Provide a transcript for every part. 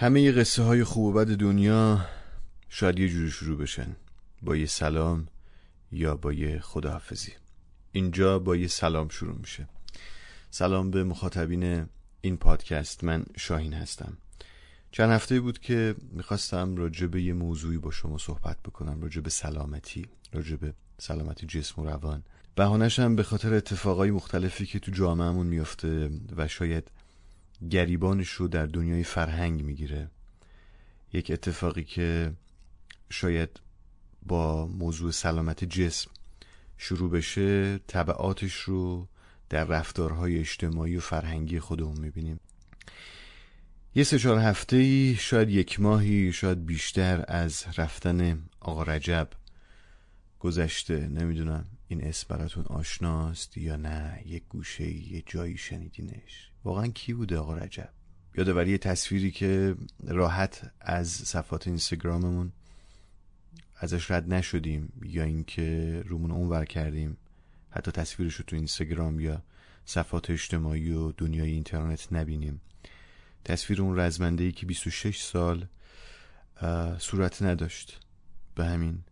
همه قصه های خوب و بد دنیا شاید یه جوری شروع بشن. با یه سلام یا با یه خداحافظی. اینجا با یه سلام شروع میشه. سلام به مخاطبین این پادکست. من شاهین هستم. چند هفته بود که می‌خواستم راجع به یه موضوعی با شما صحبت بکنم راجع به سلامتی راجع به سلامتی جسم و روان. بهانشم به خاطر اتفاقای مختلفی که تو جامعهمون میافته و شاید گریبانش رو در دنیای فرهنگ می‌گیره. یک اتفاقی که شاید با موضوع سلامت جسم شروع بشه طبعاتش رو در رفتارهای اجتماعی و فرهنگی خودمون می‌بینیم. یه سه چهار هفته ای شاید یک ماهی شاید بیشتر از رفتن آقا رجب گذشته. نمی‌دونم این اسم براتون آشناست یا نه یک گوشه یه جایی شنیدینش. واقعا کی بوده آقا رجب؟ یادوری تصویری که راحت از صفحات اینستاگراممون ازش رد نشدیم یا اینکه رومون اونور کردیم حتی تصویرش رو تو اینستاگرام یا صفحات اجتماعی و دنیای اینترنت نبینیم. تصویر اون رزمنده ای که 26 سال صورت نداشت. به همین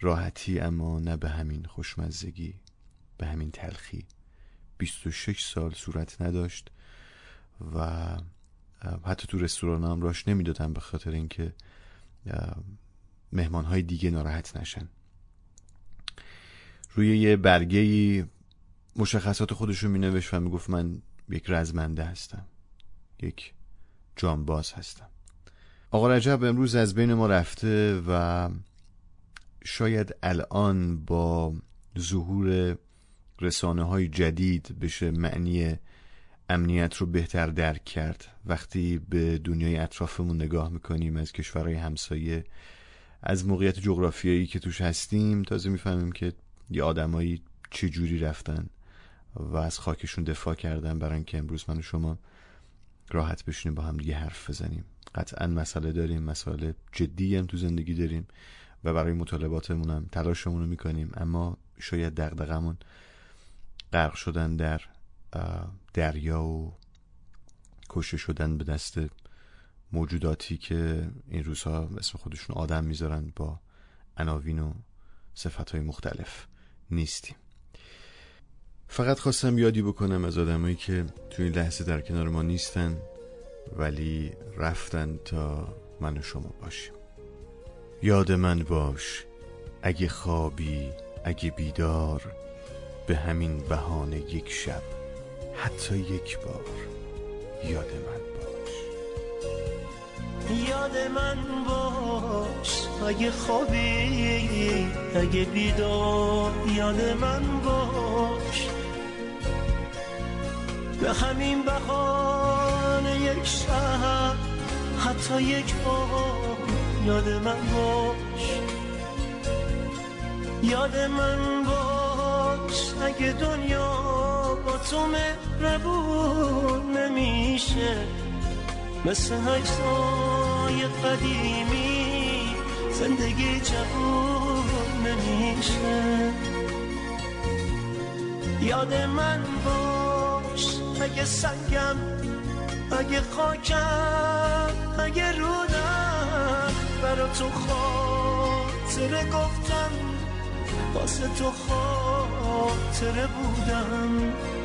راحتی اما نه به همین خوشمزگی به همین تلخی. 26 سال صورت نداشت و حتی تو رستوران هم راش نمی‌دادن به خاطر اینکه مهمان های دیگه ناراحت نشن. روی یه برگه مشخصات خودش رو می نوشت و می گفت من یک رزمنده هستم. یک جانباز هستم. آقا رجب امروز از بین ما رفته و شاید الان با ظهور رسانه های جدید بشه معنی امنیت رو بهتر درک کرد. وقتی به دنیای اطرافمون نگاه می‌کنیم از کشورهای همسایه از موقعیت جغرافیایی که توش هستیم تازه می‌فهمیم که یه آدمایی چه جوری رفتن و از خاکشون دفاع کردن برای اینکه امروز من و شما راحت بشینیم با هم دیگه حرف بزنیم. قطعا مسئله داریم مسئله جدی هم تو زندگی داریم و برای مطالباتمون هم تلاشمون رو می‌کنیم. اما شاید دغدغمون غرق شدن در دریا و کشته شدن به دست موجوداتی که این روزها اسم خودشون آدم می‌ذارن با عناوین و صفت های مختلف نیستیم. فقط خواستم یادی بکنم از آدمایی که توی این لحظه در کنار ما نیستن ولی رفتن تا من و شما باشیم. یاد من باش اگه خوابی اگه بیدار به همین بهانه یک شب حتی یک بار یاد من باش. یاد من باش اگه خوابی اگه بیدار یاد من باش. به همین بهانه یک شب حتی یک بار یاد من باش. یاد من باش. اگه دنیا با تو مهربون نمیشه مثل عکسای قدیمی زندگی جوون نمیشه. یاد من باش اگه سنگم اگه خاکم اگه رودم برا تو خاطره گفتم واسه تو خاطره بودم.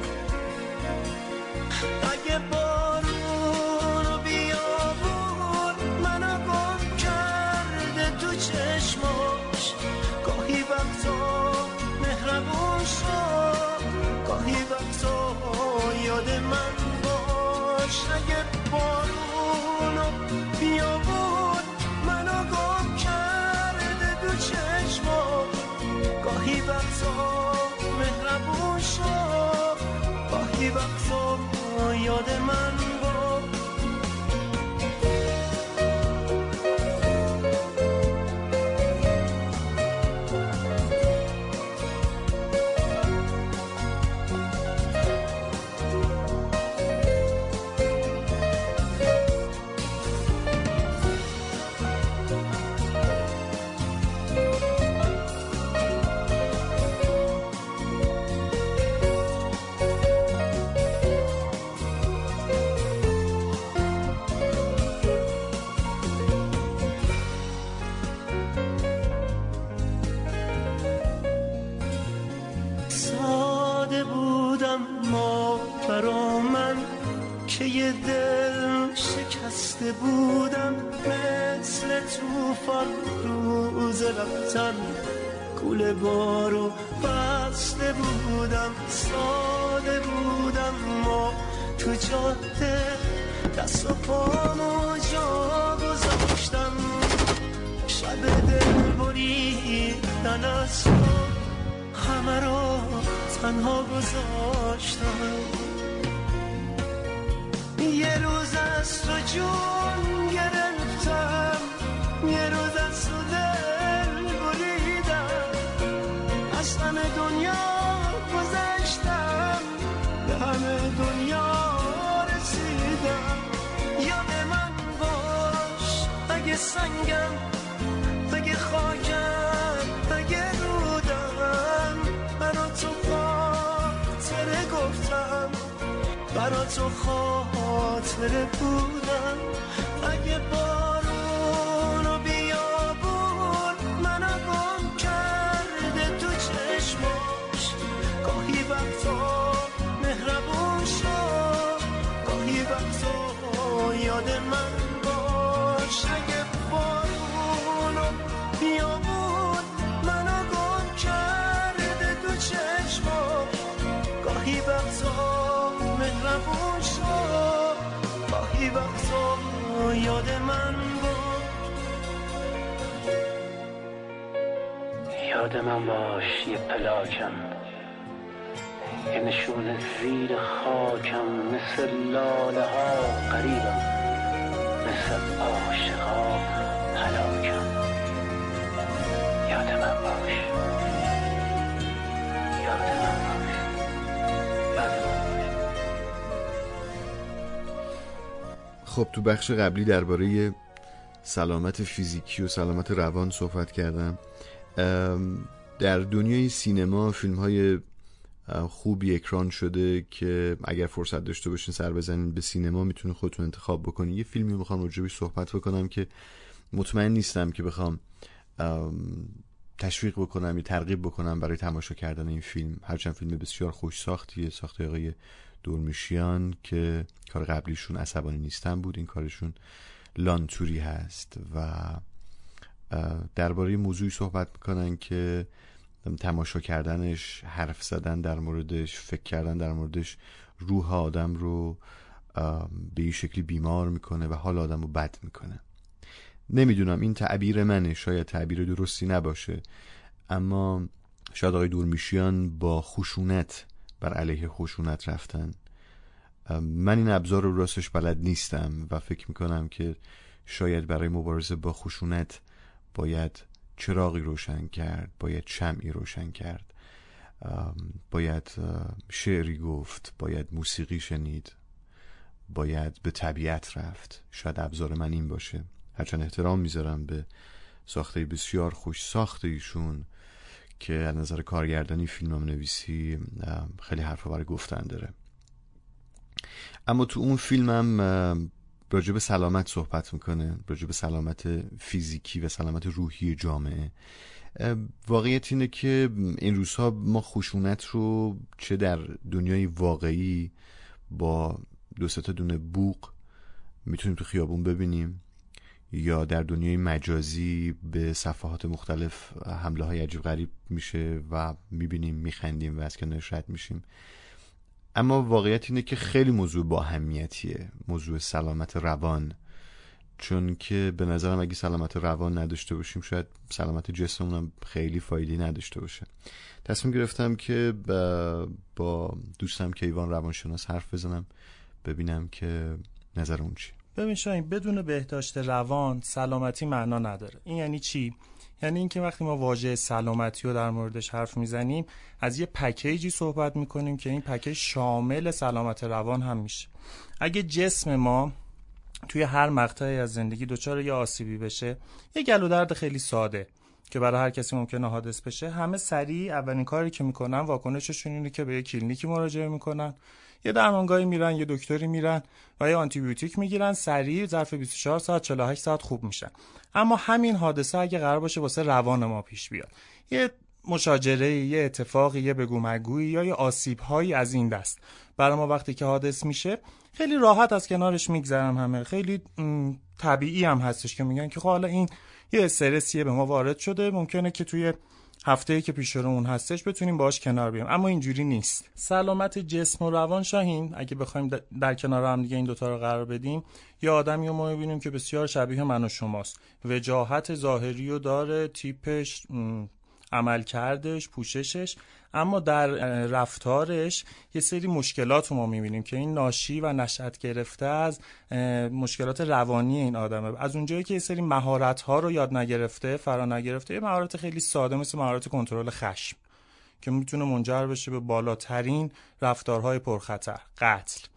گاهی وقتا یاد من. ساده بودم ما برا من که یه دل شکسته بودم مثل توفان روز رفتن گل بارو بسته بودم ساده بودم ما تو جاده دست و پامو جا گذاشتم. شب دل بریدن از تو رو تنها گذاشتم. یه روز از تو جون گرفتم یه روز از تو دل بریدم. از همه دنیا گذشتم به همه دنیا رسیدم. یاد من باش اگه سنگم گفتم برا تو خاطره بودم. اگه بارون گاهی وقتا یاد من باش یاد من باش یه پلاکم. یه نشون زیر خاکم مثل لاله ها قریبم مثل عاشقا. خب تو بخش قبلی درباره سلامت فیزیکی و سلامت روان صحبت کردم. در دنیای سینما فیلم های خوبی اکران شده که اگر فرصت داشته باشین سر بزنین به سینما می‌تونین خودتون انتخاب بکنین. یه فیلمی می‌خوام راجبش صحبت بکنم که مطمئن نیستم که بخوام ام، تشویق بکنم یا ترغیب بکنم برای تماشا کردن این فیلم. هرچند فیلم بسیار خوش ساختیه ساخته آقای دورمیشیان که کار قبلیشون عصبانی نیستن بود این کارشون لانتوری هست و درباره موضوعی صحبت می‌کنن که تماشا کردنش حرف زدن در موردش فکر کردن در موردش روح آدم رو به این شکلی بیمار می‌کنه و حال آدم رو بد می‌کنه. نمی‌دونم این تعبیر منه شاید تعبیر درستی نباشه. اما شاید آقای دورمیشیان با خشونت بر علیه خشونت رفتن. من این ابزار رو راستش بلد نیستم و فکر می‌کنم که شاید برای مبارزه با خشونت باید چراغی روشن کرد باید شمعی روشن کرد. باید شعری گفت باید موسیقی شنید باید به طبیعت رفت. شاید ابزار من این باشه. هرچند احترام می‌ذارم به ساخته بسیار خوش ساخته ایشون. که از نظر کارگردانی فیلم نویسی خیلی حرف برای گفتن داره. اما تو اون فیلمم راجع به سلامت صحبت می‌کنه راجع به سلامت فیزیکی و سلامت روحی جامعه. ام، واقعیت اینه که این روزها ما خشونت رو چه در دنیای واقعی با دو تا دونه بوق می‌تونیم تو خیابون ببینیم. یا در دنیای مجازی به صفحات مختلف حمله های عجیب غریب میشه و می‌بینیم میخندیم و از کنارش رد میشیم. اما واقعیت اینه که خیلی موضوع با اهمیتیه موضوع سلامت روان. چون که به نظرم اگه سلامت روان نداشته باشیم شاید سلامت جسممون هم خیلی فایده نداشته باشه. تصمیم گرفتم که با, دوستم کیوان روانشناس حرف بزنم ببینم که نظر اون چی ببین شاین بدون بهداشت روان سلامتی معنا نداره. این یعنی چی؟ یعنی اینکه وقتی ما واژه سلامتی رو در موردش حرف می‌زنیم از یه پکیجی صحبت می‌کنیم که این پکیج شامل سلامت روان هم میشه. اگه جسم ما توی هر مقطعی از زندگی دچار یه آسیبی بشه یه گلو درد خیلی ساده که برای هر کسی ممکنه حادث بشه همه سریع اولین کاری که می‌کنن واکنششون اینه که به یه کلینیکی مراجعه می‌کنن. یه درمانگاهی میرن یه دکتری میرن و یه آنتیبیوتیک می‌گیرن سریع ظرف 24 ساعت 48 ساعت خوب میشن. اما همین حادثه اگه قرار باشه واسه روان ما پیش بیاد. یه مشاجره یه اتفاقی یه بگو مگویی یا یه آسیب هایی از این دست. برای ما وقتی که حادث میشه خیلی راحت از کنارش میگذرم همه. خیلی طبیعی هم هستش که میگن که خب حالا این یه استرسیه به ما وارد شده. ممکنه که توی هفته که پیش اون هستش بتونیم باش کنار بیام اما اینجوری نیست. سلامت جسم و روان شاهین اگه بخوایم در کنار هم دیگه این دوتا رو قرار بدیم یه آدمی رو ما می‌بینیم که بسیار شبیه من و شماست. وجاهت ظاهری و داره تیپش عمل کردش پوششش اما در رفتارش یه سری مشکلات رو ما می‌بینیم که این ناشی و نشأت گرفته از مشکلات روانی این آدمه. از اونجایی که یه سری مهارت ها رو یاد نگرفته فرا نگرفته یه مهارت خیلی ساده مثل مهارت کنترل خشم که می‌تونه منجر بشه به بالاترین رفتارهای پرخطر قتل.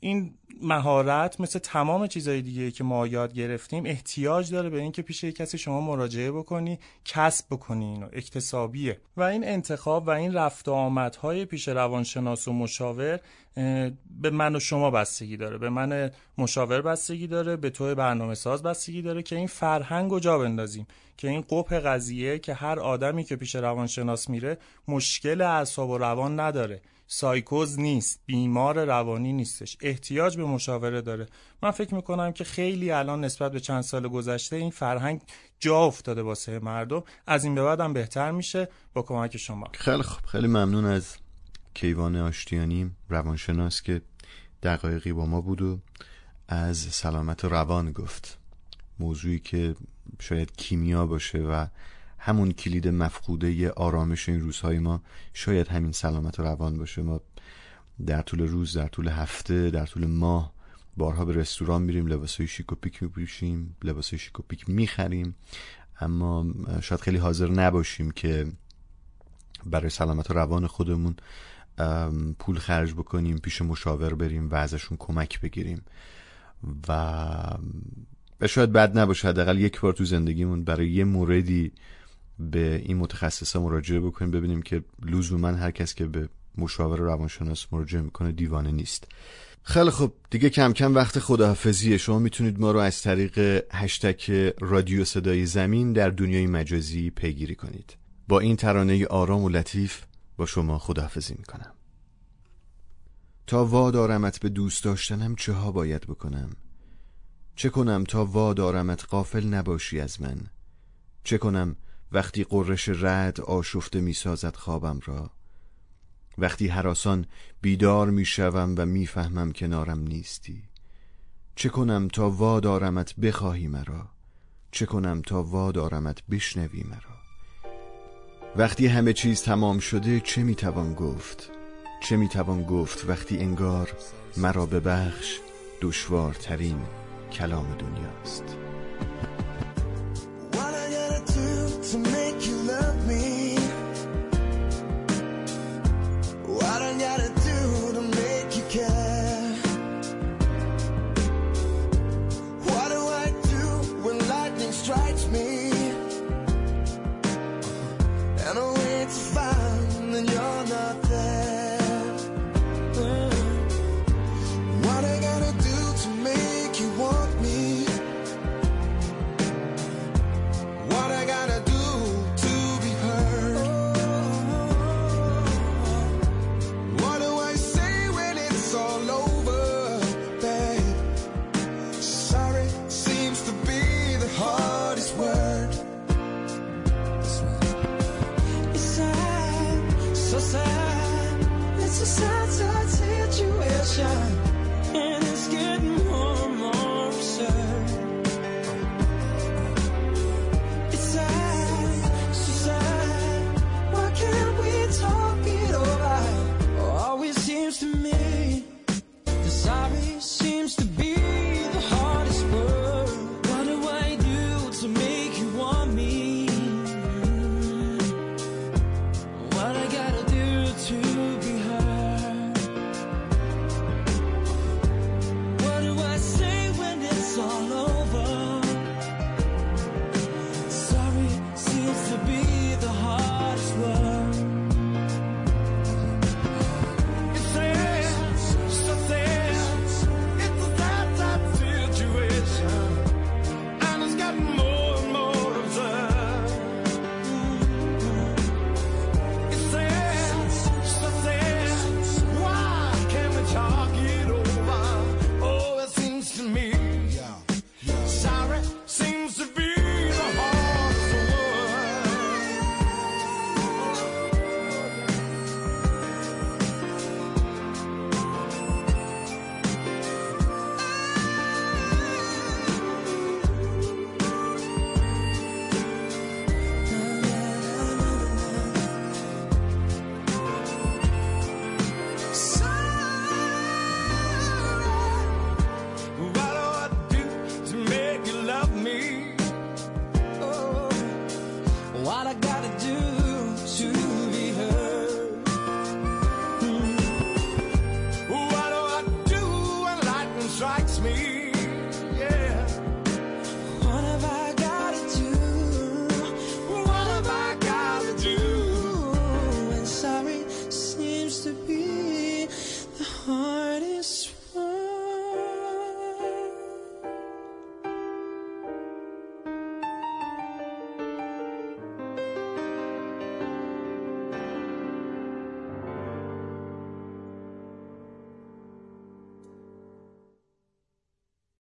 این مهارت مثل تمام چیزهای دیگه که ما یاد گرفتیم احتیاج داره به اینکه پیش کسی شما مراجعه بکنی کسب بکنی اینو اکتسابیه. و این انتخاب و این رفت و آمدهای پیش روانشناس و مشاور به من و شما بستگی داره. به من مشاور بستگی داره به تو برنامه ساز بستگی داره که این فرهنگ رو جا بندازیم. که این قبح قضیه که هر آدمی که پیش روانشناس میره مشکل اعصاب و روان نداره. سایکوز نیست بیمار روانی نیستش. احتیاج به مشاوره داره. من فکر می‌کنم که خیلی الان نسبت به چند سال گذشته این فرهنگ جا افتاده واسه مردم. از این به بعد بهتر میشه. با کمک شما. خیلی خوب. خیلی ممنون از کیوان آشتیانی روانشناس که دقایقی با ما بود و از سلامت روان گفت. موضوعی که شاید کیمیا باشه و همون کلید مفقوده آرامش این روزهای ما شاید همین سلامت و روان باشه. ما در طول روز در طول هفته در طول ماه بارها به رستوران میریم لباسای شیک و پیک میپوشیم لباسای شیک و پیک می‌خریم. اما شاید خیلی حاضر نباشیم که برای سلامت و روان خودمون پول خرج بکنیم پیش مشاور بریم و ازشون کمک بگیریم. و شاید بد نباشه. حداقل یک بار تو زندگیمون برای یه موردی به این متخصصا مراجعه بکنیم ببینیم که لزوما هر کس که به مشاور روانشناس مراجعه می‌کنه دیوانه نیست. خیلی خب دیگه کم کم وقت خداحافظیه. شما می‌تونید ما رو از طریق هشتک رادیو صدای زمین در دنیای مجازی پیگیری کنید. با این ترانه آرام و لطیف با شما خداحافظی می‌کنم. تا وا دارمت به دوست داشتنم چه ها باید بکنم؟ چه کنم تا وا دارمت قافل نباشی از من؟ چه کنم وقتی قررش رد آشفته می سازد خوابم را. وقتی حراسان بیدار می شوم و می‌فهمم کنارم نیستی. چه کنم تا وا دارمت بخواهی مرا؟ چه کنم تا وا دارمت بشنوی مرا؟ وقتی همه چیز تمام شده چه می‌توان گفت؟ چه می‌توان گفت وقتی انگار مرا به بخش دشوارترین کلام دنیاست؟ to me. strikes me.